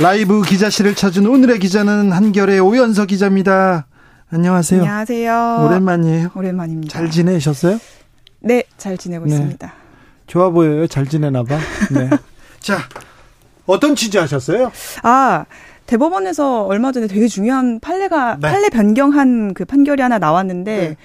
라이브 기자실을 찾은 오늘의 기자는 한결의 오연서 기자입니다. 안녕하세요. 안녕하세요. 오랜만이에요. 오랜만입니다. 잘 지내셨어요? 네, 잘 지내고 네. 있습니다. 좋아 보여요. 잘 지내나 봐. 네. 자, 어떤 취재하셨어요? 아, 대법원에서 얼마 전에 되게 중요한 판례가 네. 판례 변경한 그 판결이 하나 나왔는데 네.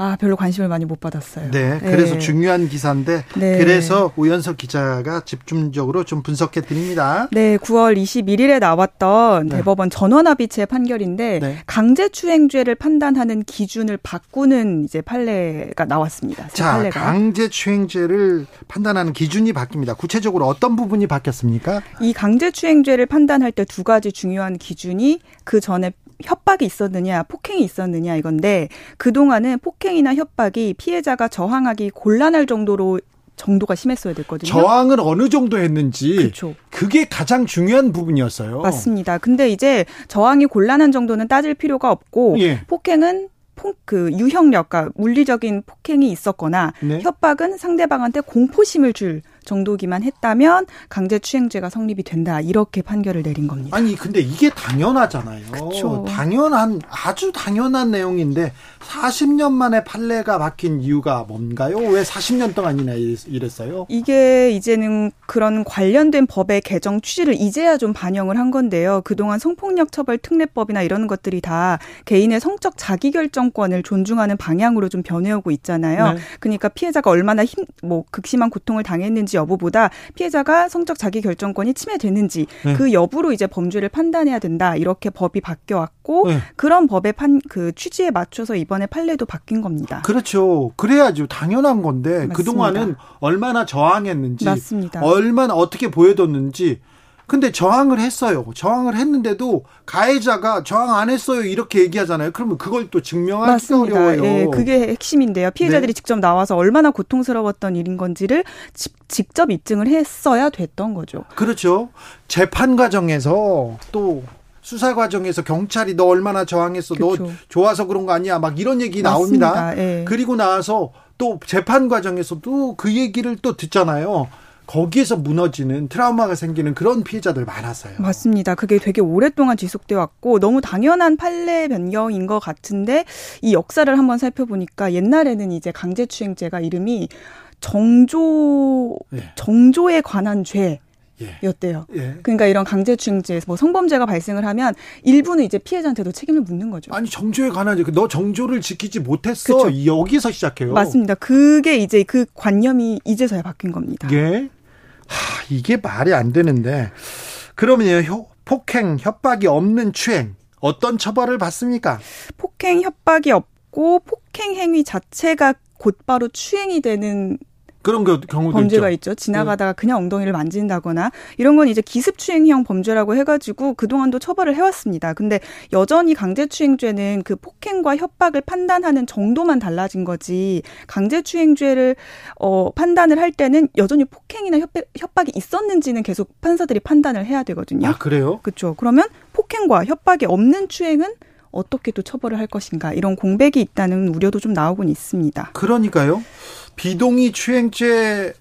아, 별로 관심을 많이 못 받았어요. 네, 그래서 네. 중요한 기사인데 네. 그래서 오연석 기자가 집중적으로 좀 분석해 드립니다. 네, 9월 21일에 나왔던 네. 대법원 전원합의체 판결인데 네. 강제추행죄를 판단하는 기준을 바꾸는 이제 판례가 나왔습니다. 새 자, 판례가. 강제추행죄를 판단하는 기준이 바뀝니다. 구체적으로 어떤 부분이 바뀌었습니까? 이 강제추행죄를 판단할 때 두 가지 중요한 기준이 그 전에 협박이 있었느냐, 폭행이 있었느냐 이건데 그동안은 폭행이나 협박이 피해자가 저항하기 곤란할 정도로 정도가 심했어야 됐거든요. 저항을 어느 정도 했는지 그렇죠. 그게 가장 중요한 부분이었어요. 맞습니다. 근데 이제 저항이 곤란한 정도는 따질 필요가 없고 예. 폭행은 폭, 그 유형력, 그러니까 물리적인 폭행이 있었거나 네. 협박은 상대방한테 공포심을 줄 정도기만 했다면 강제추행죄가 성립이 된다 이렇게 판결을 내린 겁니다. 아니 근데 이게 당연하잖아요. 그쵸. 당연한 아주 당연한 내용인데 40년 만에 판례가 바뀐 이유가 뭔가요? 왜 40년 동안이나 이랬어요? 이게 이제는 그런 관련된 법의 개정 취지를 이제야 좀 반영을 한 건데요. 그동안 성폭력 처벌 특례법이나 이런 것들이 다 개인의 성적 자기결정권을 존중하는 방향으로 좀 변해오고 있잖아요. 네. 그러니까 피해자가 얼마나 힘, 뭐 극심한 고통을 당했는지 여부보다 피해자가 성적 자기 결정권이 침해되는지 네. 그 여부로 이제 범죄를 판단해야 된다. 이렇게 법이 바뀌어왔고 네. 그런 법의 판, 그 취지에 맞춰서 이번에 판례도 바뀐 겁니다. 그렇죠. 그래야죠. 당연한 건데 맞습니다. 그동안은 얼마나 저항했는지 맞습니다. 얼마나 어떻게 보여뒀는지 근데 저항을 했어요. 저항을 했는데도 가해자가 저항 안 했어요. 이렇게 얘기하잖아요. 그러면 그걸 또 맞습니다. 어려워요. 예, 그게 핵심인데요. 피해자들이 네. 직접 나와서 얼마나 고통스러웠던 일인 건지를 지- 직접 입증을 했어야 됐던 거죠. 그렇죠. 재판 과정에서 또 수사 과정에서 경찰이 너 얼마나 저항했어. 너 그렇죠. 좋아서 그런 거 아니야. 막 이런 얘기 나옵니다. 맞습니다. 예. 그리고 나서 또 재판 과정에서도 그 얘기를 또 듣잖아요. 거기에서 무너지는 트라우마가 생기는 그런 피해자들 많았어요. 맞습니다. 그게 되게 오랫동안 지속돼 왔고 너무 당연한 판례 변경인 것 같은데 이 역사를 한번 살펴보니까 옛날에는 이제 강제추행죄가 이름이 정조 예. 정조에 관한 죄. 예. 였대요. 예. 그러니까 이런 강제추행죄, 뭐 성범죄가 발생을 하면 일부는 이제 피해자한테도 책임을 묻는 거죠. 아니 정조에 관한 너 정조를 지키지 못했어. 그쵸. 여기서 시작해요. 맞습니다. 그게 이제 그 관념이 이제서야 바뀐 겁니다. 예. 하, 이게 말이 안 되는데 그러면요 효- 폭행 협박이 없는 추행 어떤 처벌을 받습니까? 폭행 협박이 없고 폭행 행위 자체가 곧바로 추행이 되는 그런 거- 경우도 범죄가 있죠. 네. 있죠. 지나가다가 그냥 엉덩이를 만진다거나 이런 건 이제 기습추행형 범죄라고 해가지고 그동안도 처벌을 해왔습니다. 근데 여전히 강제추행죄는 그 폭행과 협박을 판단하는 정도만 달라진 거지 강제추행죄를 어, 판단을 할 때는 여전히 폭행이나 협박, 협박이 있었는지는 계속 판사들이 판단을 해야 되거든요. 아 그래요? 그렇죠. 그러면 폭행과 협박이 없는 추행은 어떻게 또 처벌을 할 것인가 이런 공백이 있다는 우려도 좀 나오곤 있습니다. 그러니까요. 비동의 추행죄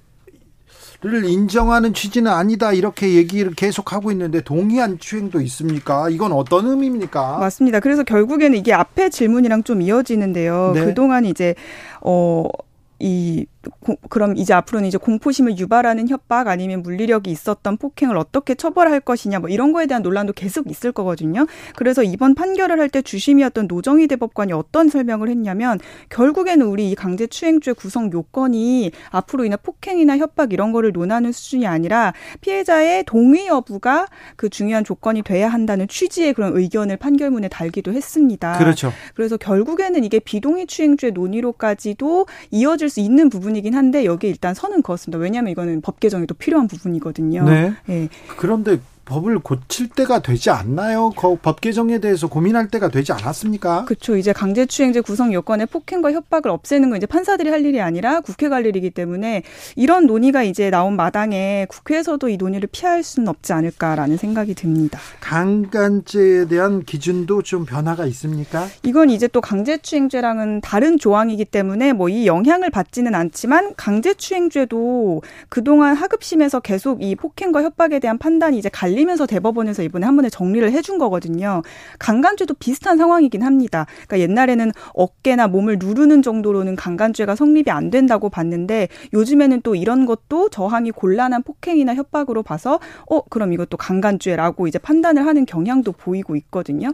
를 인정하는 취지는 아니다 이렇게 얘기를 계속 하고 있는데 동의한 추행도 있습니까? 이건 어떤 의미입니까? 맞습니다. 그래서 결국에는 이게 앞에 질문이랑 좀 이어지는데요. 네. 그동안 이제 어. 이 고- 그럼 이제 앞으로는 이제 공포심을 유발하는 협박 아니면 물리력이 있었던 폭행을 어떻게 처벌할 것이냐 뭐 이런 거에 대한 논란도 계속 있을 거거든요. 그래서 이번 판결을 할 때 주심이었던 노정희 대법관이 어떤 설명을 했냐면 결국에는 우리 이 강제추행죄 구성 요건이 앞으로 이나 폭행이나 협박 이런 거를 논하는 수준이 아니라 피해자의 동의 여부가 그 중요한 조건이 돼야 한다는 취지의 그런 의견을 판결문에 달기도 했습니다. 그렇죠. 그래서 결국에는 이게 비동의 추행죄 논의로까지도 이어질 수 있는 부분이 긴 한데 여기에 일단 선은 그었습니다. 왜냐하면 이거는 법 개정이 또 필요한 부분이거든요. 네. 예. 그런데 법을 고칠 때가 되지 않나요? 법 개정에 대해서 고민할 때가 되지 않았습니까? 그렇죠. 이제 강제추행제 구성 요건의 폭행과 협박을 없애는 건 이제 판사들이 할 일이 아니라 국회가 할 일이기 때문에 이런 논의가 이제 나온 마당에 국회에서도 이 논의를 피할 수는 없지 않을까라는 생각이 듭니다. 강간죄에 대한 기준도 좀 변화가 있습니까? 이건 이제 또 강제추행죄랑은 다른 조항이기 때문에 뭐 이 영향을 받지는 않지만 강제추행죄도 그동안 하급심에서 계속 이 폭행과 협박에 대한 판단이 이제 갈리 갈리면서 대법원에서 이번에 한 번에 정리를 해준 거거든요. 강간죄도 비슷한 상황이긴 합니다. 그러니까 옛날에는 어깨나 몸을 누르는 정도로는 강간죄가 성립이 안 된다고 봤는데 요즘에는 또 이런 것도 저항이 곤란한 폭행이나 협박으로 봐서 어 그럼 이것도 강간죄라고 이제 판단을 하는 경향도 보이고 있거든요.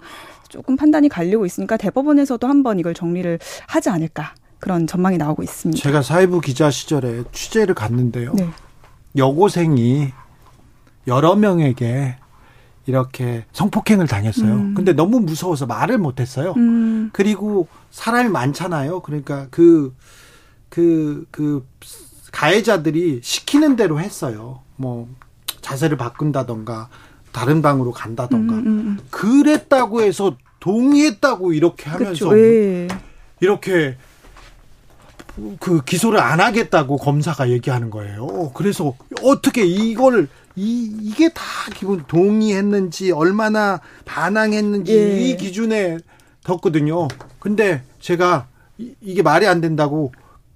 조금 판단이 갈리고 있으니까 대법원에서도 한번 이걸 정리를 하지 않을까 그런 전망이 나오고 있습니다. 제가 사회부 기자 시절에 취재를 갔는데요. 네. 여고생이 여러 명에게 이렇게 성폭행을 당했어요. 음. 근데 너무 무서워서 말을 못 했어요. 음. 그리고 사람이 많잖아요. 그러니까 그, 그, 그, 가해자들이 시키는 대로 했어요. 뭐, 자세를 바꾼다던가, 다른 방으로 간다던가. 음, 음, 음. 그랬다고 해서 동의했다고 이렇게 하면서. 예. 이렇게 그 기소를 안 하겠다고 검사가 얘기하는 거예요. 그래서 어떻게 이걸 이 이게 다 기본 동의했는지 얼마나 반항했는지 예. 이 기준에 뒀거든요. 근데 제가 이, 게 말이 안 된다고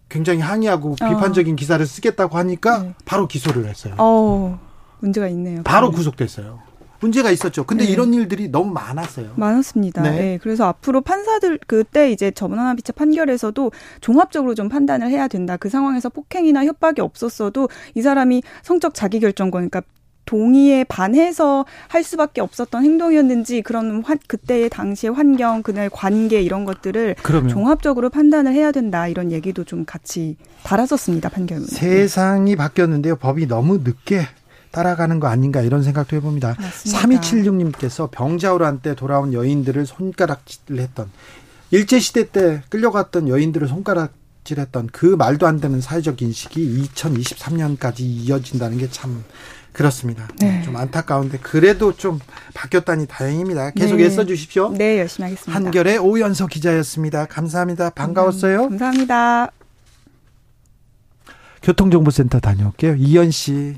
굉장히 항의하고 어. 비판적인 기사를 쓰겠다고 하니까 네. 바로 기소를 했어요. 어, 문제가 있네요. 바로 구속됐어요. 문제가 있었죠. 근데 네. 이런 일들이 너무 많았어요. 많았습니다. 네. 네. 그래서 앞으로 판사들 그때 이제 전원합의체 판결에서도 종합적으로 좀 판단을 해야 된다. 그 상황에서 폭행이나 협박이 없었어도 이 사람이 성적 자기결정권, 그러니까 동의에 반해서 할 수밖에 없었던 행동이었는지 그런 환, 그때의 당시의 환경, 그날 관계 이런 것들을 그러면. 종합적으로 판단을 해야 된다 이런 얘기도 좀 같이 달았었습니다 판결문. 세상이 바뀌었는데요. 법이 너무 늦게 따라가는 거 아닌가 이런 생각도 해봅니다. 맞습니다. 3276님께서 병자호로 한때 돌아온 여인들을 손가락질을 했던 일제시대 때 끌려갔던 여인들을 손가락질 했던 그 말도 안 되는 사회적 인식이 2023년까지 이어진다는 게 참 그렇습니다. 네. 좀 안타까운데 그래도 좀 바뀌었다니 다행입니다. 계속 네. 애써 주십시오. 네, 열심히 하겠습니다. 한결의 오연서 기자였습니다. 감사합니다. 반가웠어요. 감사합니다. 교통정보센터 다녀올게요. 이현 씨.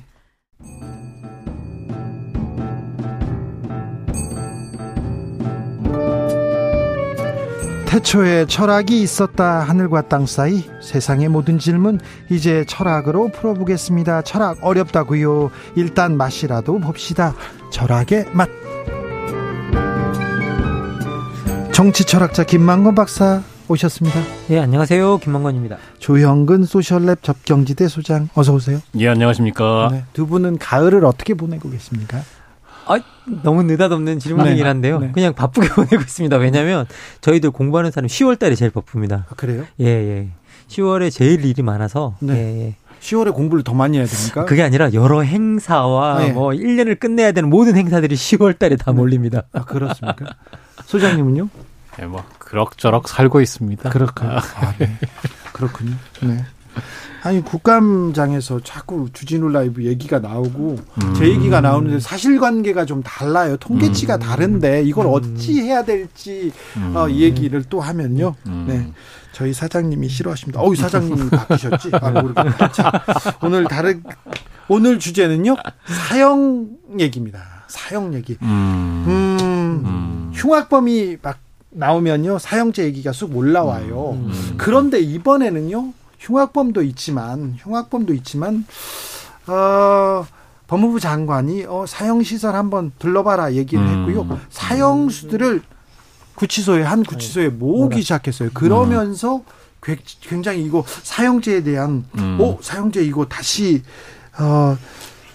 태초에 철학이 있었다 하늘과 땅 사이 세상의 모든 질문 이제 철학으로 풀어보겠습니다. 철학 어렵다고요. 일단 맛이라도 봅시다. 철학의 맛. 정치 철학자 김만건 박사 오셨습니다. 예, 안녕하세요. 김만건입니다. 조형근 소셜랩 접경지대 소장 어서 오세요. 예, 안녕하십니까. 네, 두 분은 가을을 어떻게 보내고 계십니까? 아, 너무 느닷없는 질문이긴 네. 한데요. 네. 그냥 바쁘게 보내고 있습니다. 왜냐하면 저희들 공부하는 사람 10월 달에 제일 바쁩니다. 아, 그래요? 예, 예. 10월에 제일 일이 많아서. 네. 예, 예. 10월에 공부를 더 많이 해야 됩니까? 그게 아니라 여러 행사와 네. 뭐 1년을 끝내야 되는 모든 행사들이 10월 달에 다 네. 몰립니다. 아, 그렇습니까? 소장님은요? 네, 뭐 그럭저럭 살고 있습니다. 그렇군요. 아, 네. 그렇군요. 네. 아니 국감장에서 자꾸 주진우 라이브 얘기가 나오고 음. 제 얘기가 나오는데 사실관계가 좀 달라요. 통계치가 음. 다른데 이걸 음. 어찌 해야 될지 음. 어, 이 얘기를 또 하면요. 음. 네. 저희 사장님이 싫어하십니다. 어우 사장님이 바뀌셨지? 아, 모르겠다. 자, 오늘 다른 오늘 주제는요 사형 얘기입니다. 사형 얘기. 음, 흉악범이 막 나오면요 사형제 얘기가 쑥 올라와요. 그런데 이번에는요 흉악범도 있지만 흉악범도 있지만 어 법무부 장관이 어 사형 시설 한번 둘러봐라 얘기를 음. 했고요. 사형수들을 구치소에 한 구치소에 모으기 시작했어요. 그러면서 굉장히 이거 사형제에 대한 음. 어 사형제 이거 다시 어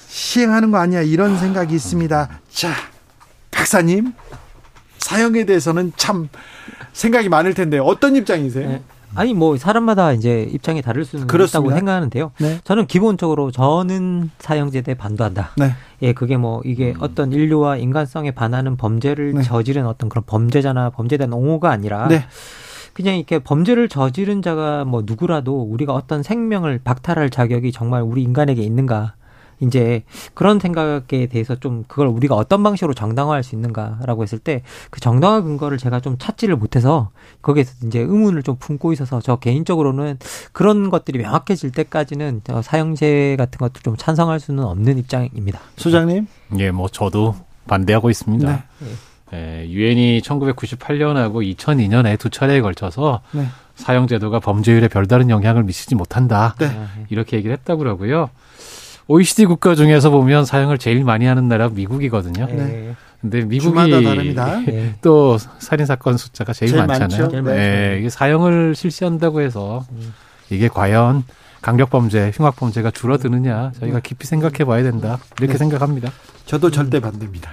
시행하는 거 아니야 이런 생각이 있습니다. 자 박사님 사형에 대해서는 참 생각이 많을 텐데 어떤 입장이세요? 네. 아니 뭐 사람마다 이제 입장이 다를 수는 그렇습니다. 있다고 생각하는데요. 네. 저는 기본적으로 저는 사형제대 반도한다. 네. 예, 그게 뭐 이게 음. 어떤 인류와 인간성에 반하는 범죄를 네. 저지른 어떤 그런 범죄자나 범죄된 옹호가 아니라 네. 그냥 이렇게 범죄를 저지른 자가 뭐 누구라도 우리가 어떤 생명을 박탈할 자격이 정말 우리 인간에게 있는가? 이제 그런 생각에 대해서 좀 그걸 우리가 어떤 방식으로 정당화할 수 있는가라고 했을 때 그 정당화 근거를 제가 좀 찾지를 못해서 거기에서 이제 의문을 좀 품고 있어서 저 개인적으로는 그런 것들이 명확해질 때까지는 사형제 같은 것도 좀 찬성할 수는 없는 입장입니다. 소장님? 예, 뭐 저도 반대하고 있습니다. 네. 예, 유엔이 1998년하고 2002년에 두 차례에 걸쳐서 네. 사형제도가 범죄율에 별다른 영향을 미치지 못한다. 네. 이렇게 얘기를 했다고 그러고요. OECD 국가 중에서 보면 사형을 제일 많이 하는 나라가 미국이거든요. 네. 근데 미국이 네. 또 살인 사건 숫자가 제일, 제일 많잖아요. 많죠. 네. 이게 사형을 실시한다고 해서 이게 과연 강력 범죄, 흉악 범죄가 줄어드느냐 저희가 깊이 생각해 봐야 된다. 이렇게 네. 생각합니다. 저도 절대 반대입니다.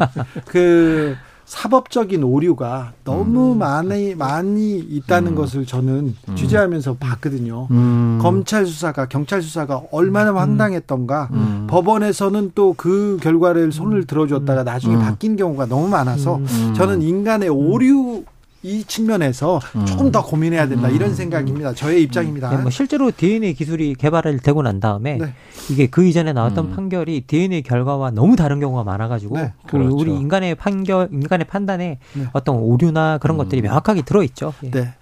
그 사법적인 오류가 너무 음. 많이 많이 있다는 음. 것을 저는 음. 취재하면서 봤거든요. 음. 검찰 수사가 경찰 수사가 얼마나 음. 황당했던가 음. 법원에서는 또 그 결과를 손을 들어줬다가 나중에 바뀐 경우가 너무 많아서 저는 인간의 오류 이 측면에서 음. 조금 더 고민해야 된다 이런 음. 생각입니다. 저의 입장입니다. 네, 뭐 실제로 DNA 기술이 개발을 되고 난 다음에 네. 이게 그 이전에 나왔던 음. 판결이 DNA 결과와 너무 다른 경우가 많아가지고 네. 그 그렇죠. 우리 인간의 판결, 인간의 판단에 네. 어떤 오류나 그런 음. 것들이 명확하게 들어있죠. 예. 네.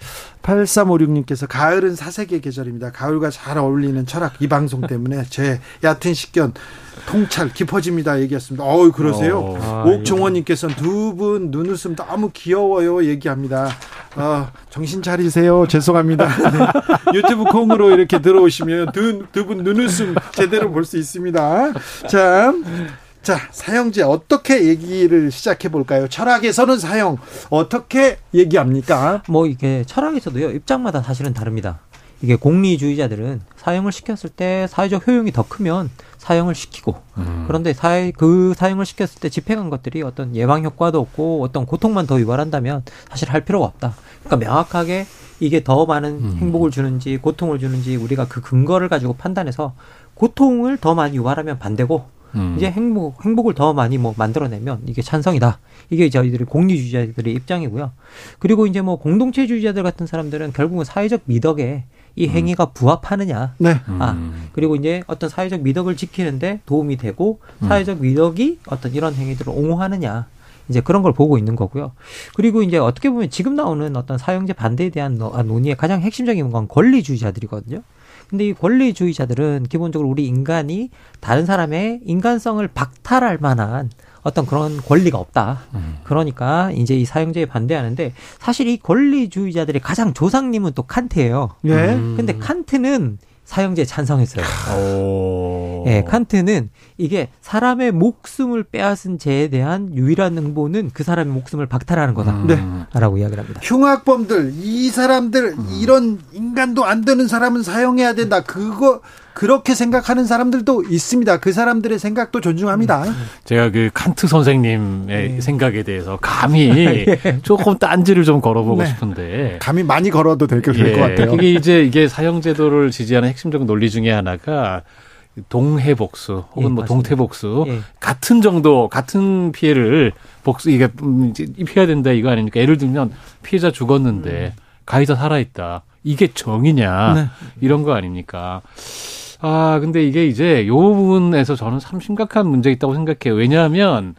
8356님께서 가을은 사색의 계절입니다. 가을과 잘 어울리는 철학 이 방송 때문에 제 얕은 식견 통찰 깊어집니다 얘기했습니다. 어우 그러세요? 어, 아, 옥종원님께서는 두 분 눈웃음 너무 귀여워요 얘기합니다. 어, 정신 차리세요. 죄송합니다. 네. 유튜브 콩으로 이렇게 들어오시면 두 분 눈웃음 제대로 볼 수 있습니다. 자. 자, 사형제 어떻게 얘기를 시작해 볼까요? 철학에서는 사형 어떻게 얘기합니까? 뭐 이게 철학에서도요. 입장마다 사실은 다릅니다. 이게 공리주의자들은 사형을 시켰을 때 사회적 효용이 더 크면 사형을 시키고 음. 그런데 사회 그 사형을 시켰을 때 집행한 것들이 어떤 예방 효과도 없고 어떤 고통만 더 유발한다면 사실 할 필요가 없다. 그러니까 명확하게 이게 더 많은 음. 행복을 주는지 고통을 주는지 우리가 그 근거를 가지고 판단해서 고통을 더 많이 유발하면 반대고 음. 이제 행복 행복을 더 많이 뭐 만들어내면 이게 찬성이다. 이게 저희들이 공리주의자들의 입장이고요. 그리고 이제 뭐 공동체주의자들 같은 사람들은 결국은 사회적 미덕에 이 음. 행위가 부합하느냐. 네. 아, 음. 그리고 이제 어떤 사회적 미덕을 지키는데 도움이 되고 음. 사회적 미덕이 어떤 이런 행위들을 옹호하느냐. 이제 그런 걸 보고 있는 거고요. 그리고 이제 어떻게 보면 지금 나오는 어떤 사형제 반대에 대한 아, 논의의 가장 핵심적인 건 권리주의자들이거든요. 근데 이 권리주의자들은 기본적으로 우리 인간이 다른 사람의 인간성을 박탈할 만한 어떤 그런 권리가 없다. 음. 그러니까 이제 이 사형제에 반대하는데 사실 이 권리주의자들의 가장 조상님은 또 칸트예요. 예. 음. 근데 칸트는 사형제 찬성했어요. 오. 예, 칸트는 이게 사람의 목숨을 빼앗은 죄에 대한 유일한 응보는 그 사람의 목숨을 박탈하는 거다라고 음. 이야기를 합니다. 흉악범들 이 사람들 음. 이런 인간도 안 되는 사람은 사형해야 된다. 그거 그렇게 생각하는 사람들도 있습니다. 그 사람들의 생각도 존중합니다. 음. 제가 그 칸트 선생님의 네. 생각에 대해서 감히 예. 조금 딴지를 좀 걸어보고 네. 싶은데 감히 많이 걸어도 될것 예. 같아요. 이게 이제 이게 사형제도를 지지하는 핵심적 논리 중에 하나가 동해복수 혹은 예, 뭐 동태복수 예. 같은 정도 같은 피해를 복수 이게 음, 입혀야 된다 이거 아닙니까? 예를 들면 피해자 죽었는데 음. 가해자 살아있다. 이게 정이냐 네. 이런 거 아닙니까? 아, 근데 이게 이제 요 부분에서 저는 참 심각한 문제 있다고 생각해요. 왜냐하면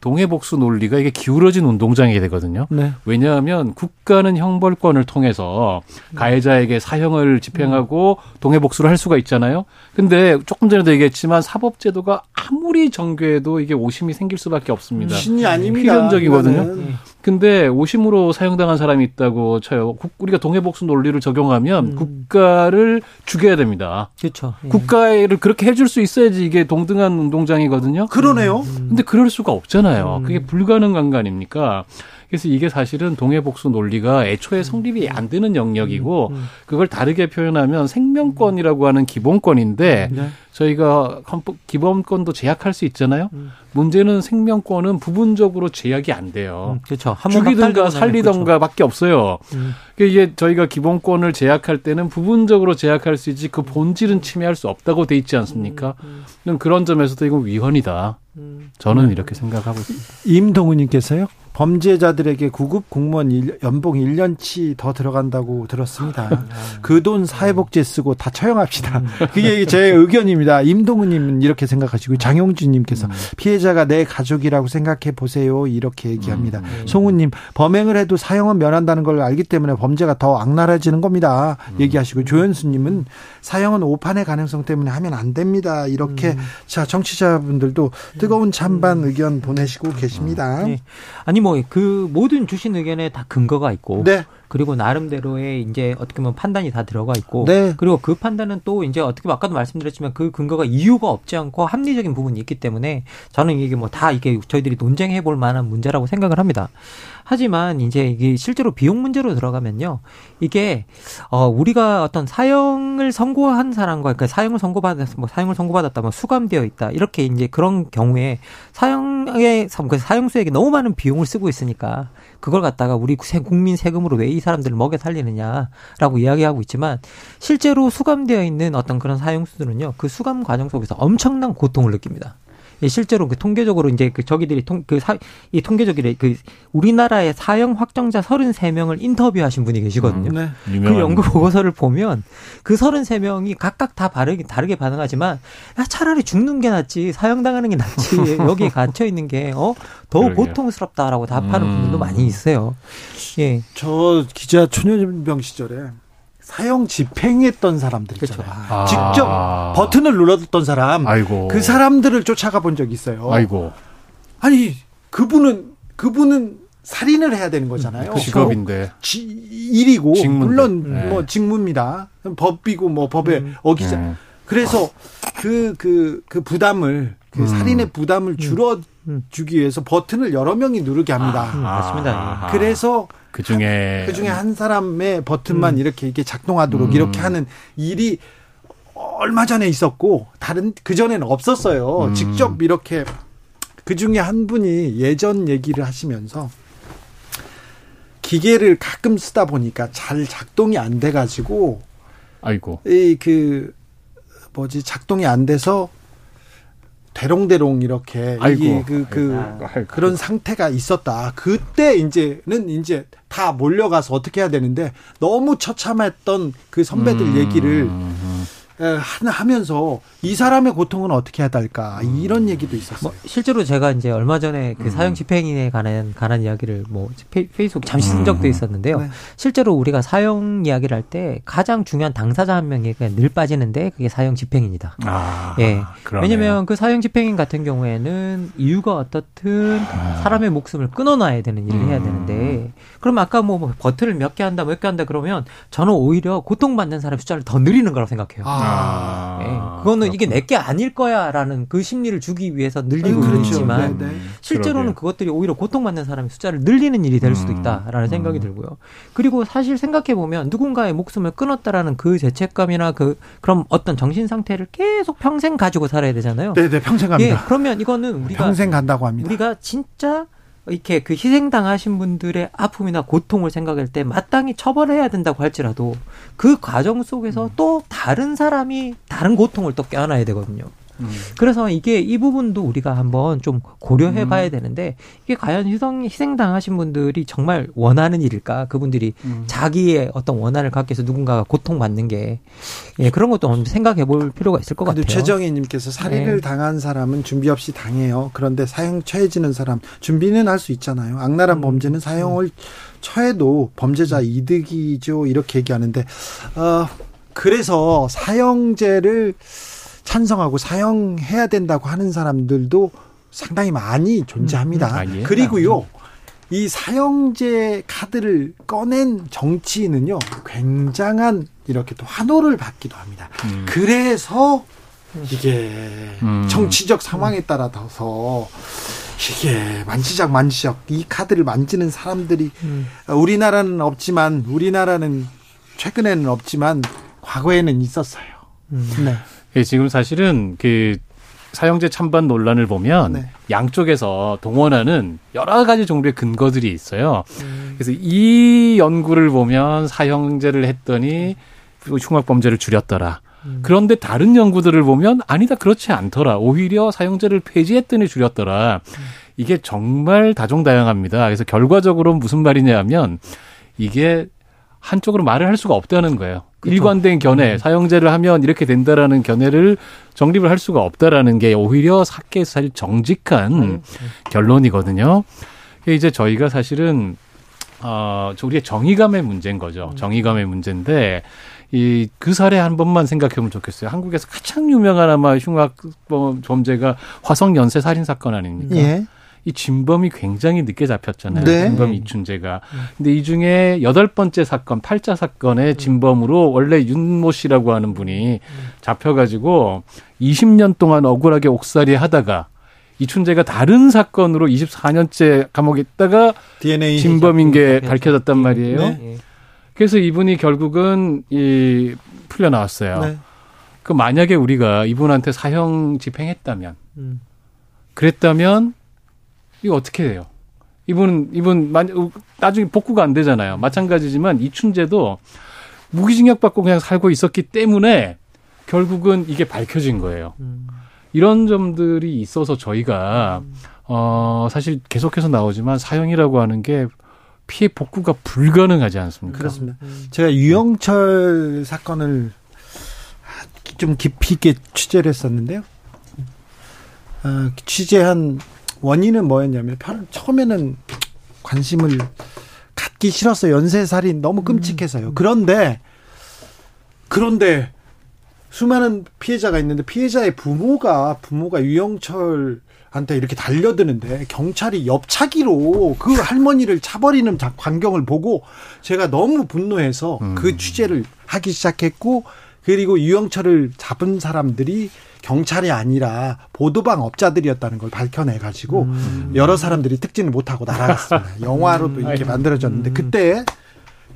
동해복수 논리가 이게 기울어진 운동장이 되거든요. 네. 왜냐하면 국가는 형벌권을 통해서 가해자에게 사형을 집행하고 동해복수를 할 수가 있잖아요. 근데 조금 전에도 얘기했지만 사법제도가 아무리 정교해도 이게 오심이 생길 수밖에 없습니다. 신이 아닙니다. 필연적이거든요. 근데 오심으로 사형당한 사람이 있다고 쳐요. 우리가 동해복수 논리를 적용하면 음. 국가를 죽여야 됩니다. 그렇죠. 예. 국가를 그렇게 해줄 수 있어야지 이게 동등한 운동장이거든요. 그러네요. 음. 근데 그럴 수가 없잖아요. 음. 그게 불가능한 거 아닙니까? 그래서 이게 사실은 동해복수 논리가 애초에 성립이 안 되는 영역이고 음, 음. 그걸 다르게 표현하면 생명권이라고 하는 기본권인데 네. 저희가 헌법 기본권도 제약할 수 있잖아요. 음. 문제는 생명권은 부분적으로 제약이 안 돼요. 그렇죠. 죽이든가 살리든가밖에 그렇죠. 없어요. 그러니까 이게 저희가 기본권을 제약할 때는 부분적으로 제약할 수 있지 그 본질은 침해할 수 없다고 돼 있지 않습니까? 그런 점에서도 이건 위헌이다. 저는 이렇게 생각하고 있습니다. 임동우님께서요. 범죄자들에게 구급 공무원 연봉 1년치 더 들어간다고 들었습니다. 아. 그돈 사회복지에 쓰고 다 처형합시다. 음. 그게 제 의견입니다. 임동훈님은 이렇게 생각하시고 장용준님께서 음. 피해자가 내 가족이라고 생각해 보세요. 이렇게 얘기합니다. 음. 송우님 범행을 해도 사형은 면한다는 걸 알기 때문에 범죄가 더 악랄해지는 겁니다. 얘기하시고 조현수님은 사형은 오판의 가능성 때문에 하면 안 됩니다. 이렇게 자 정치자분들도 뜨거운 찬반 의견 보내시고 계십니다. 네. 아니 뭐 그 모든 주신 의견에 다 근거가 있고 네. 그리고 나름대로의 이제 어떻게 보면 판단이 다 들어가 있고 네. 그리고 그 판단은 또 이제 어떻게 아까도 말씀드렸지만 그 근거가 이유가 없지 않고 합리적인 부분이 있기 때문에 저는 이게 뭐 다 이게 저희들이 논쟁해 볼 만한 문제라고 생각을 합니다. 하지만 이제 이게 실제로 비용 문제로 들어가면요. 이게 어 우리가 어떤 사형을 선고한 사람과 그러니까 사형을 선고받았 뭐 사형을 선고받았다 뭐 수감되어 있다. 이렇게 이제 그런 경우에 사형의 그 사형수에게 너무 많은 비용을 쓰고 있으니까 그걸 갖다가 우리 국민 세금으로 왜이 사람들을 먹여 살리느냐라고 이야기하고 있지만 실제로 수감되어 있는 어떤 그런 사형수들은요. 그 수감 과정 속에서 엄청난 고통을 느낍니다. 예, 실제로 그 통계적으로 이제 그 저기들이 통, 그 사, 이 통계적이래 그 우리나라의 사형 확정자 33명을 인터뷰하신 분이 계시거든요. 음, 네. 그 연구 보고서를 보면 그 33명이 각각 다 다르게, 다르게 반응하지만 야, 차라리 죽는 게 낫지 사형 당하는 게 낫지 여기에 갇혀 있는 게 어, 더 그러게요. 고통스럽다라고 답하는 음. 분들도 많이 있어요. 예. 저 기자 초년병 시절에 사형 집행했던 사람들 그렇죠. 있잖아요. 아. 직접 버튼을 눌렀던 사람. 아이고. 그 사람들을 쫓아가 본 적이 있어요. 아이고. 아니 그분은 그분은 살인을 해야 되는 거잖아요. 그 직업인데. 지, 일이고 직무인데. 물론 네. 뭐 직무입니다. 법이고 뭐 법에 음. 어기자. 네. 그래서 그 그 그 그 부담을 그 음. 살인의 부담을 음. 줄여 주기 위해서 버튼을 여러 명이 누르게 합니다. 아, 맞습니다. 그래서 그 중에 그 중에 한 사람의 버튼만 음. 이렇게 이렇게 작동하도록 음. 이렇게 하는 일이 얼마 전에 있었고 다른 그 전에는 없었어요. 음. 직접 이렇게 그 중에 한 분이 예전 얘기를 하시면서 기계를 가끔 쓰다 보니까 잘 작동이 안 돼 가지고 아이고 이그 뭐지 작동이 안 돼서 대롱대롱 이렇게 아이고, 그, 그 아이고. 그런 상태가 있었다. 그때 이제는 이제 다 몰려가서 어떻게 해야 되는데 너무 처참했던 그 선배들 음. 얘기를 하면서 이 사람의 고통은 어떻게 해야 될까 이런 얘기도 있었어요. 뭐 실제로 제가 이제 얼마 전에 그 음. 사형 집행인에 관한 관한 이야기를 뭐 페이스북 잠시 쓴 적도 음. 있었는데요. 네. 실제로 우리가 사형 이야기를 할 때 가장 중요한 당사자 한 명이 그냥 늘 빠지는데 그게 사형 집행인이다. 아, 예. 왜냐면 그 사형 집행인 같은 경우에는 이유가 어떻든 아. 사람의 목숨을 끊어놔야 되는 일을 음. 해야 되는데 그럼 아까 뭐, 뭐 버튼을 몇 개 한다 몇 개 한다 그러면 저는 오히려 고통받는 사람 숫자를 더 늘리는 거라고 생각해요. 아. 아. 네. 그거는 이게 내게 아닐 거야라는 그 심리를 주기 위해서 늘리고 네, 그렇죠. 있지만 네, 네. 실제로는 그러게요. 그것들이 오히려 고통받는 사람의 숫자를 늘리는 일이 될 수도 음. 있다라는 음. 생각이 들고요. 그리고 사실 생각해 보면 누군가의 목숨을 끊었다라는 그 죄책감이나 그 그런 어떤 정신 상태를 계속 평생 가지고 살아야 되잖아요. 네, 네, 평생 갑니다. 예, 그러면 이거는 우리가 평생 간다고 합니다. 우리가 진짜 이렇게 그 희생당하신 분들의 아픔이나 고통을 생각할 때 마땅히 처벌해야 된다고 할지라도 그 과정 속에서 음. 또 다른 사람이 다른 고통을 또 껴안아야 되거든요. 음. 그래서 이게 이 부분도 우리가 한번 좀 고려해 음. 봐야 되는데 이게 과연 희생, 희생당하신 분들이 정말 원하는 일일까? 그분들이 음. 자기의 어떤 원한을 갖기 위해서 누군가가 고통받는 게 예, 그런 것도 생각해 볼 필요가 있을 것 같아요. 최정희 님께서 살인을 네. 당한 사람은 준비 없이 당해요. 그런데 사형 처해지는 사람 준비는 할 수 있잖아요. 악랄한 음. 범죄는 사형을 처해도 범죄자 이득이죠. 이렇게 얘기하는데 어 그래서 사형제를 찬성하고 사용해야 된다고 하는 사람들도 상당히 많이 존재합니다. 음, 음. 그리고요. 이 사형제 카드를 꺼낸 정치인은요, 굉장한 이렇게 또 환호를 받기도 합니다. 음. 그래서 이게 음. 정치적 상황에 따라서 이게 만지작 만지작 이 카드를 만지는 사람들이 음. 우리나라는 없지만 우리나라는 최근에는 없지만 과거에는 있었어요. 음. 네. 예, 지금 사실은 그 사형제 찬반 논란을 보면 네. 양쪽에서 동원하는 여러 가지 종류의 근거들이 있어요. 음. 그래서 이 연구를 보면 사형제를 했더니 흉악 범죄를 줄였더라. 음. 그런데 다른 연구들을 보면 아니다 그렇지 않더라. 오히려 사형제를 폐지했더니 줄였더라. 음. 이게 정말 다종다양합니다. 그래서 결과적으로 무슨 말이냐면 이게 한쪽으로 말을 할 수가 없다는 거예요. 그렇죠. 일관된 견해, 음. 사형제를 하면 이렇게 된다라는 견해를 정립을 할 수가 없다라는 게 오히려 사케에서 사실 정직한 음. 결론이거든요. 이제 저희가 사실은 어, 우리의 정의감의 문제인 거죠. 음. 정의감의 문제인데 이 그 사례 한 번만 생각해 보면 좋겠어요. 한국에서 가장 유명한 아마 흉악 범죄가 화성 연쇄 살인 사건 아닙니까? 예. 이 진범이 굉장히 늦게 잡혔잖아요. 네. 진범 이춘재가. 근데 이 중에 여덟 번째 사건, 팔자 사건의 진범으로 원래 윤모 씨라고 하는 분이 잡혀가지고 20년 동안 억울하게 옥살이 하다가 이춘재가 다른 사건으로 24년째 감옥에 있다가 DNA 진범인 게 밝혀졌단 말이에요. 네. 그래서 이분이 결국은 이 풀려 나왔어요. 네. 그 만약에 우리가 이분한테 사형 집행했다면, 음. 그랬다면 이거 어떻게 해요? 이분 이분 나중에 복구가 안 되잖아요. 마찬가지지만 이춘재도 무기징역 받고 그냥 살고 있었기 때문에 결국은 이게 밝혀진 거예요. 음. 이런 점들이 있어서 저희가 어 사실 계속해서 나오지만 사형이라고 하는 게 피해 복구가 불가능하지 않습니까? 그렇습니다. 제가 유영철 사건을 좀 깊이 있게 취재를 했었는데요. 어, 취재한 원인은 뭐였냐면 처음에는 관심을 갖기 싫었어요. 연쇄살인 너무 끔찍해서요. 그런데 그런데 수많은 피해자가 있는데 피해자의 부모가 부모가 유영철 한테 이렇게 달려드는데 경찰이 옆차기로 그 할머니를 차버리는 광경을 보고 제가 너무 분노해서 그 음. 그 취재를 하기 시작했고 그리고 유영철을 잡은 사람들이 경찰이 아니라 보도방 업자들이었다는 걸 밝혀내 가지고 음. 여러 사람들이 특진을 못하고 날아갔습니다. 영화로도 이렇게 음. 만들어졌는데 그때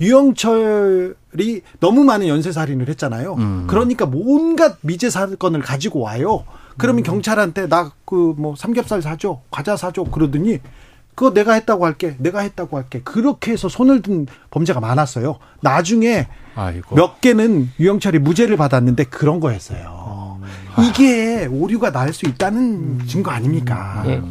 유영철이 너무 많은 연쇄살인을 했잖아요. 음. 그러니까 온갖 미제 사건을 가지고 와요. 그러면 음. 경찰한테 나 그 뭐 삼겹살 사줘, 과자 사줘 그러더니 그거 내가 했다고 할게, 내가 했다고 할게. 그렇게 해서 손을 든 범죄가 많았어요. 나중에 아이고. 몇 개는 유영철이 무죄를 받았는데 그런 거였어요. 이게 오류가 날 수 있다는 음. 증거 아닙니까? 네.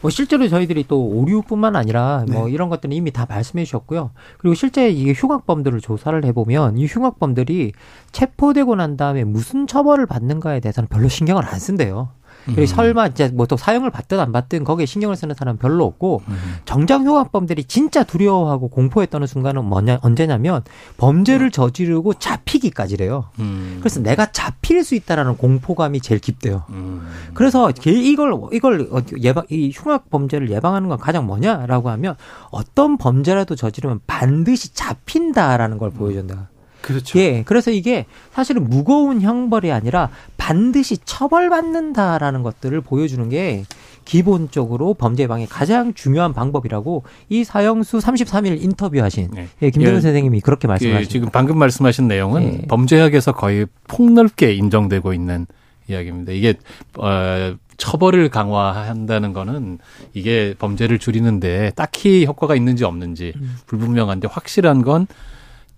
뭐 실제로 저희들이 또 오류뿐만 아니라 뭐 네. 이런 것들은 이미 다 말씀해 주셨고요. 그리고 실제 이게 흉악범들을 조사를 해보면 이 흉악범들이 체포되고 난 다음에 무슨 처벌을 받는가에 대해서는 별로 신경을 안 쓴대요. 그리고 음. 설마 이제 뭐 또 사형을 받든 안 받든 거기에 신경을 쓰는 사람 은 별로 없고 음. 정장 흉악범들이 진짜 두려워하고 공포했던 순간은 뭐냐 언제냐면 범죄를 저지르고 잡히기까지래요. 음. 그래서 내가 잡힐 수 있다라는 공포감이 제일 깊대요. 음. 그래서 이걸 이걸 예방 이 흉악 범죄를 예방하는 건 가장 뭐냐라고 하면 어떤 범죄라도 저지르면 반드시 잡힌다라는 걸 보여준다. 그렇죠. 예. 그래서 이게 사실은 무거운 형벌이 아니라 반드시 처벌받는다라는 것들을 보여주는 게 기본적으로 범죄 예방의 가장 중요한 방법이라고 이 사형수 33일 인터뷰하신 네. 예, 김정은 예, 선생님이 그렇게 말씀하셨습니다. 예, 지금 방금 말씀하신 내용은 예. 범죄학에서 거의 폭넓게 인정되고 있는 이야기입니다. 이게 어 처벌을 강화한다는 거는 이게 범죄를 줄이는데 딱히 효과가 있는지 없는지 음. 불분명한데 확실한 건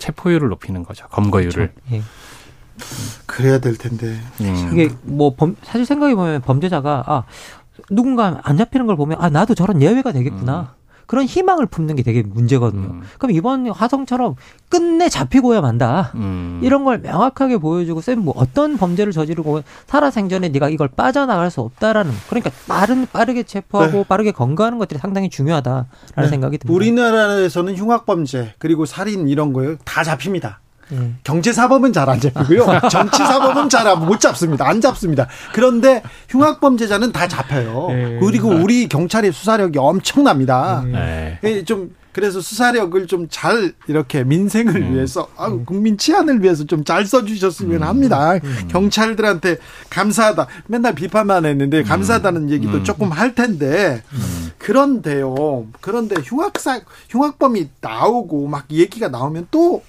체포율을 높이는 거죠. 검거율을. 그렇죠. 예. 그래야 될 텐데. 음. 이게 뭐 범, 사실 생각해 보면 범죄자가 아 누군가 안 잡히는 걸 보면 아 나도 저런 예외가 되겠구나. 음. 그런 희망을 품는 게 되게 문제거든요. 음. 그럼 이번 화성처럼 끝내 잡히고야 만다. 음. 이런 걸 명확하게 보여주고 쌤 뭐 어떤 범죄를 저지르고 살아생전에 네가 이걸 빠져나갈 수 없다라는 그러니까 빠른 빠르게 체포하고 네. 빠르게 건거하는 것들이 상당히 중요하다라는 네. 생각이 듭니다. 우리나라에서는 흉악범죄 그리고 살인 이런 거요 다 잡힙니다. 네. 경제사법은 잘 안 잡히고요. 정치사법은 잘 못 잡습니다. 안 잡습니다. 그런데 흉악 범죄자는 다 잡혀요. 네. 그리고 우리 경찰의 수사력이 엄청납니다. 네. 예, 좀 그래서 수사력을 좀 잘 이렇게 민생을 음. 위해서 아, 국민 치안을 위해서 좀 잘 써주셨으면 음. 합니다. 음. 경찰들한테 감사하다. 맨날 비판만 했는데 감사하다는 음. 얘기도 음. 조금 할 텐데 음. 그런데요. 그런데 흉악사 흉악범이 나오고 막 얘기가 나오면 또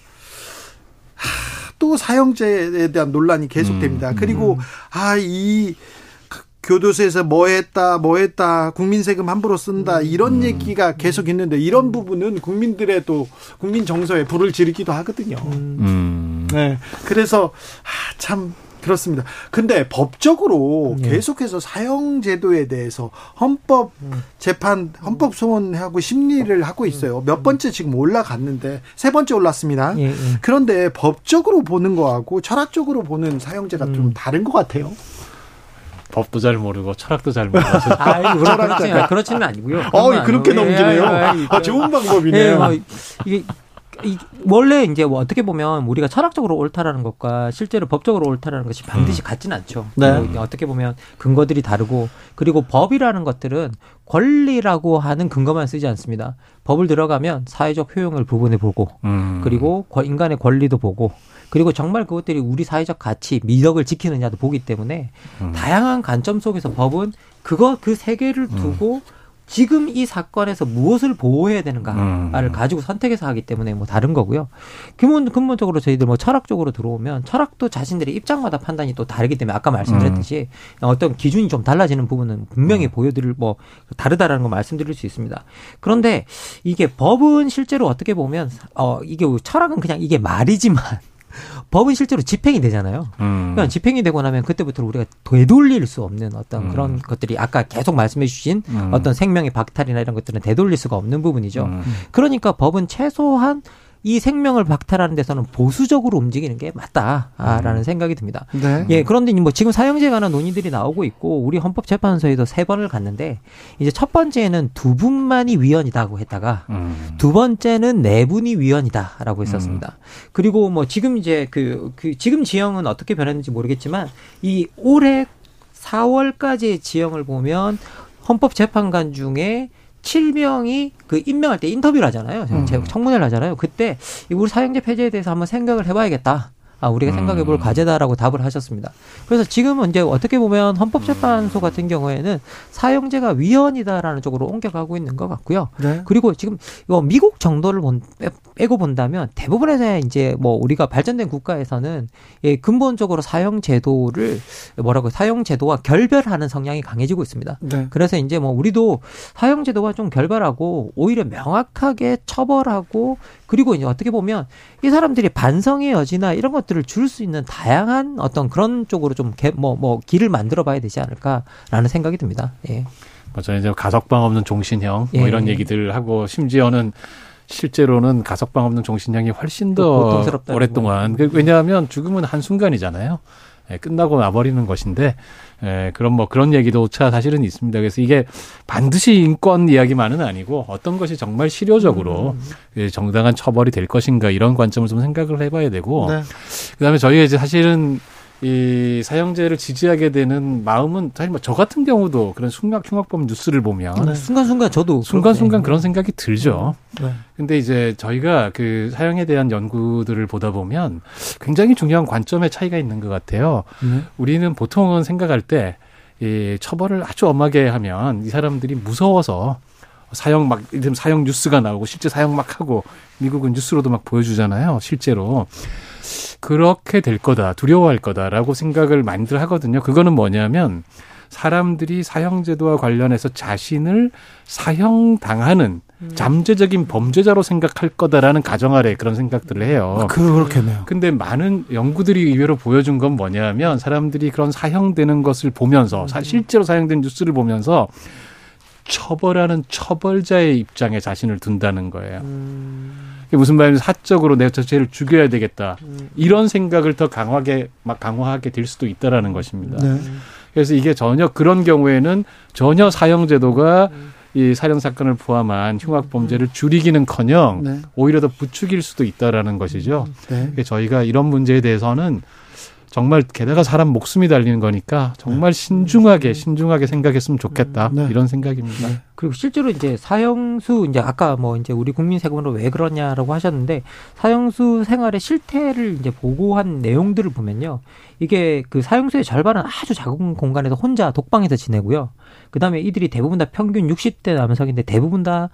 또 사형제에 대한 논란이 계속됩니다. 음, 음. 그리고 아 이 교도소에서 뭐 했다, 뭐 했다, 국민 세금 함부로 쓴다, 음. 이런 음. 얘기가 계속 있는데, 이런 부분은 국민들의 또, 국민 정서에 불을 지르기도 하거든요. 음. 네. 그래서, 아, 참, 그렇습니다. 근데 법적으로 예. 계속해서 사형 제도에 대해서 헌법 재판 헌법 소원하고 심리를 하고 있어요. 몇 번째 지금 올라갔는데 세 번째 올랐습니다. 예, 예. 그런데 법적으로 보는 거하고 철학적으로 보는 사형제가 음. 좀 다른 것 같아요. 법도 잘 모르고 철학도 잘 모르고. 아, 그렇지는, 그렇지는 아니고요. 어, 그렇게 넘기네요. 아, 좋은 방법이네요. 뭐 이게 이, 원래 이제 뭐 어떻게 보면 우리가 철학적으로 옳다라는 것과 실제로 법적으로 옳다라는 것이 반드시 음. 같지는 않죠. 네. 뭐 어떻게 보면 근거들이 다르고 그리고 법이라는 것들은 권리라고 하는 근거만 쓰지 않습니다. 법을 들어가면 사회적 효용을 부분에 보고 음. 그리고 인간의 권리도 보고 그리고 정말 그것들이 우리 사회적 가치, 미덕을 지키느냐도 보기 때문에 음. 다양한 관점 속에서 법은 그거 그 세 개를 두고 음. 지금 이 사건에서 무엇을 보호해야 되는가를 음. 가지고 선택해서 하기 때문에 뭐 다른 거고요. 근본, 근본적으로 저희들 뭐 철학적으로 들어오면 철학도 자신들의 입장마다 판단이 또 다르기 때문에 아까 말씀드렸듯이 음. 어떤 기준이 좀 달라지는 부분은 분명히 음. 보여드릴 뭐 다르다라는 거 말씀드릴 수 있습니다. 그런데 이게 법은 실제로 어떻게 보면 어 이게 철학은 그냥 이게 말이지만 법은 실제로 집행이 되잖아요. 음. 그러니까 집행이 되고 나면 그때부터 우리가 되돌릴 수 없는 어떤 음. 그런 것들이 아까 계속 말씀해 주신 음. 어떤 생명의 박탈이나 이런 것들은 되돌릴 수가 없는 부분이죠. 음. 그러니까 법은 최소한 이 생명을 박탈하는 데서는 보수적으로 움직이는 게 맞다라는 음. 생각이 듭니다. 네. 예, 그런데 뭐 지금 사형제에 관한 논의들이 나오고 있고 우리 헌법재판소에도 세 번을 갔는데 이제 첫 번째는 두 분만이 위원이다고 했다가 음. 두 번째는 네 분이 위원이다라고 했었습니다. 음. 그리고 뭐 지금 이제 그, 그 지금 지형은 어떻게 변했는지 모르겠지만 이 올해 4월까지의 지형을 보면 헌법재판관 중에 7명이 그 임명할 때 인터뷰를 하잖아요. 음. 청문회를 하잖아요. 그때 우리 사형제 폐지에 대해서 한번 생각을 해봐야겠다. 아, 우리가 생각해 볼 음. 과제다라고 답을 하셨습니다. 그래서 지금은 이제 어떻게 보면 헌법재판소 같은 경우에는 사형제가 위헌이다라는 쪽으로 옮겨가고 있는 것 같고요. 네. 그리고 지금 이거 미국 정도를 본, 빼 고 본다면 대부분의 이제 뭐 우리가 발전된 국가에서는 예, 근본적으로 사형 제도를 뭐라고 사형 제도와 결별하는 성향이 강해지고 있습니다. 네. 그래서 이제 뭐 우리도 사형 제도와 좀 결별하고 오히려 명확하게 처벌하고 그리고 이제 어떻게 보면 이 사람들이 반성의 여지나 이런 것들 을 줄 수 있는 다양한 어떤 그런 쪽으로 좀 뭐뭐 뭐 길을 만들어 봐야 되지 않을까라는 생각이 듭니다. 예. 맞아요. 이제 가석방 없는 종신형 뭐 예. 이런 얘기들을 하고 심지어는 실제로는 가석방 없는 종신형이 훨씬 더 오랫동안 그 왜냐하면 죽음은 한 순간이잖아요. 예, 끝나고 나버리는 것인데 예, 그런 뭐 그런 얘기도 차 사실은 있습니다. 그래서 이게 반드시 인권 이야기만은 아니고 어떤 것이 정말 실효적으로 음. 예, 정당한 처벌이 될 것인가 이런 관점을 좀 생각을 해봐야 되고 네. 그다음에 저희가 이제 사실은 이 사형제를 지지하게 되는 마음은 사실 뭐 저 같은 경우도 그런 흉악 흉악범 뉴스를 보면 네. 순간순간 저도 순간순간 그런 생각이 들죠. 네. 근데 이제 저희가 그 사형에 대한 연구들을 보다 보면 굉장히 중요한 관점의 차이가 있는 것 같아요. 네. 우리는 보통은 생각할 때 이 처벌을 아주 엄하게 하면 이 사람들이 무서워서 사형 막 이름 사형 뉴스가 나오고 실제 사형 막 하고 미국은 뉴스로도 막 보여주잖아요. 실제로 그렇게 될 거다, 두려워할 거다라고 생각을 많이들 하거든요. 그거는 뭐냐면 사람들이 사형제도와 관련해서 자신을 사형당하는 음. 잠재적인 범죄자로 생각할 거다라는 가정 아래 그런 생각들을 해요. 아, 그렇겠네요. 근데 많은 연구들이 의외로 보여준 건 뭐냐면 사람들이 그런 사형되는 것을 보면서 음. 실제로 사형된 뉴스를 보면서 처벌하는 처벌자의 입장에 자신을 둔다는 거예요. 음. 무슨 말이냐면 사적으로 내 자체를 죽여야 되겠다. 음. 이런 생각을 더 강하게 막 강화하게 될 수도 있다라는 것입니다. 네. 그래서 이게 전혀 그런 경우에는 전혀 사형 제도가 음. 이 살형 사건을 포함한 흉악 범죄를 줄이기는커녕 네. 오히려 더 부추길 수도 있다라는 것이죠. 네. 저희가 이런 문제에 대해서는 정말 게다가 사람 목숨이 달리는 거니까 정말 네. 신중하게 신중하게 생각했으면 좋겠다 네. 이런 생각입니다. 네. 그리고 실제로 이제 사형수 이제 아까 뭐 이제 우리 국민 세금으로 왜 그러냐라고 하셨는데 사형수 생활의 실태를 이제 보고한 내용들을 보면요. 이게 그 사형수의 절반은 아주 작은 공간에서 혼자 독방에서 지내고요. 그다음에 이들이 대부분 다 평균 60대 남성인데 대부분 다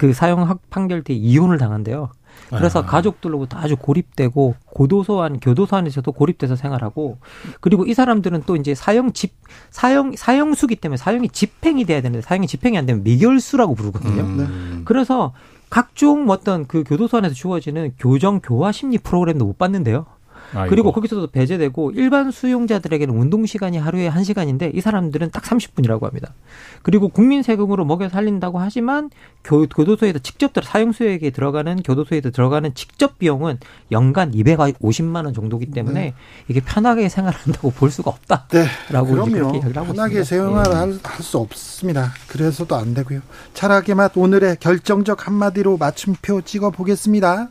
그 사형 판결 뒤에 이혼을 당한대요. 그래서 아. 가족들로부터 아주 고립되고 고도소 안 교도소 안에서도 고립돼서 생활하고 그리고 이 사람들은 또 이제 사형 집 사형 사형수기 때문에 사형이 집행이 돼야 되는데 사형이 집행이 안 되면 미결수라고 부르거든요. 음. 네. 그래서 각종 어떤 그 교도소 안에서 주어지는 교정 교화 심리 프로그램도 못 받는데요. 아이고. 그리고 거기서도 배제되고 일반 수용자들에게는 운동 시간이 하루에 1시간인데 이 사람들은 딱 30분이라고 합니다. 그리고 국민 세금으로 먹여 살린다고 하지만 교, 교도소에도 직접 사용수에게 들어가는 교도소에도 들어가는 직접 비용은 연간 250만 원 정도기 때문에 네. 이게 편하게 생활한다고 볼 수가 없다라고 네. 그럼요. 편하게 생활할 네. 수 없습니다. 그래서도 안 되고요. 차라기 맛 오늘의 결정적 한마디로 맞춤표 찍어 보겠습니다.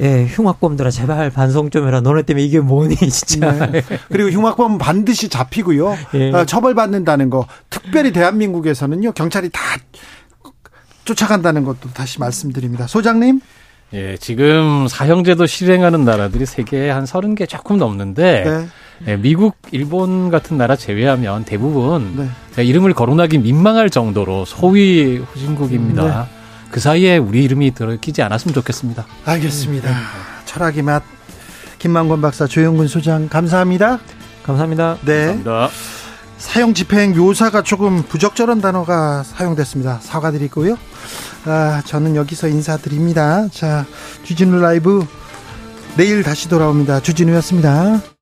예, 흉악범들아 제발 반성 좀 해라. 너네 때문에 이게 뭐니 진짜. 네. 그리고 흉악범은 반드시 잡히고요. 예. 어, 처벌받는다는 거. 특별히 대한민국에서는요 경찰이 다 쫓아간다는 것도 다시 말씀드립니다. 소장님. 예, 지금 사형제도 실행하는 나라들이 세계에 한 서른 개 조금 넘는데 네. 예, 미국, 일본 같은 나라 제외하면 대부분 네. 이름을 거론하기 민망할 정도로 소위 후진국입니다. 네. 그 사이에 우리 이름이 들어끼지 않았으면 좋겠습니다. 알겠습니다. 네. 철학의 맛 김만권 박사 조영근 소장 감사합니다. 감사합니다. 네. 감사합니다. 사용 집행 묘사가 조금 부적절한 단어가 사용됐습니다. 사과드리고요. 아, 저는 여기서 인사드립니다. 자, 주진우 라이브 내일 다시 돌아옵니다. 주진우였습니다.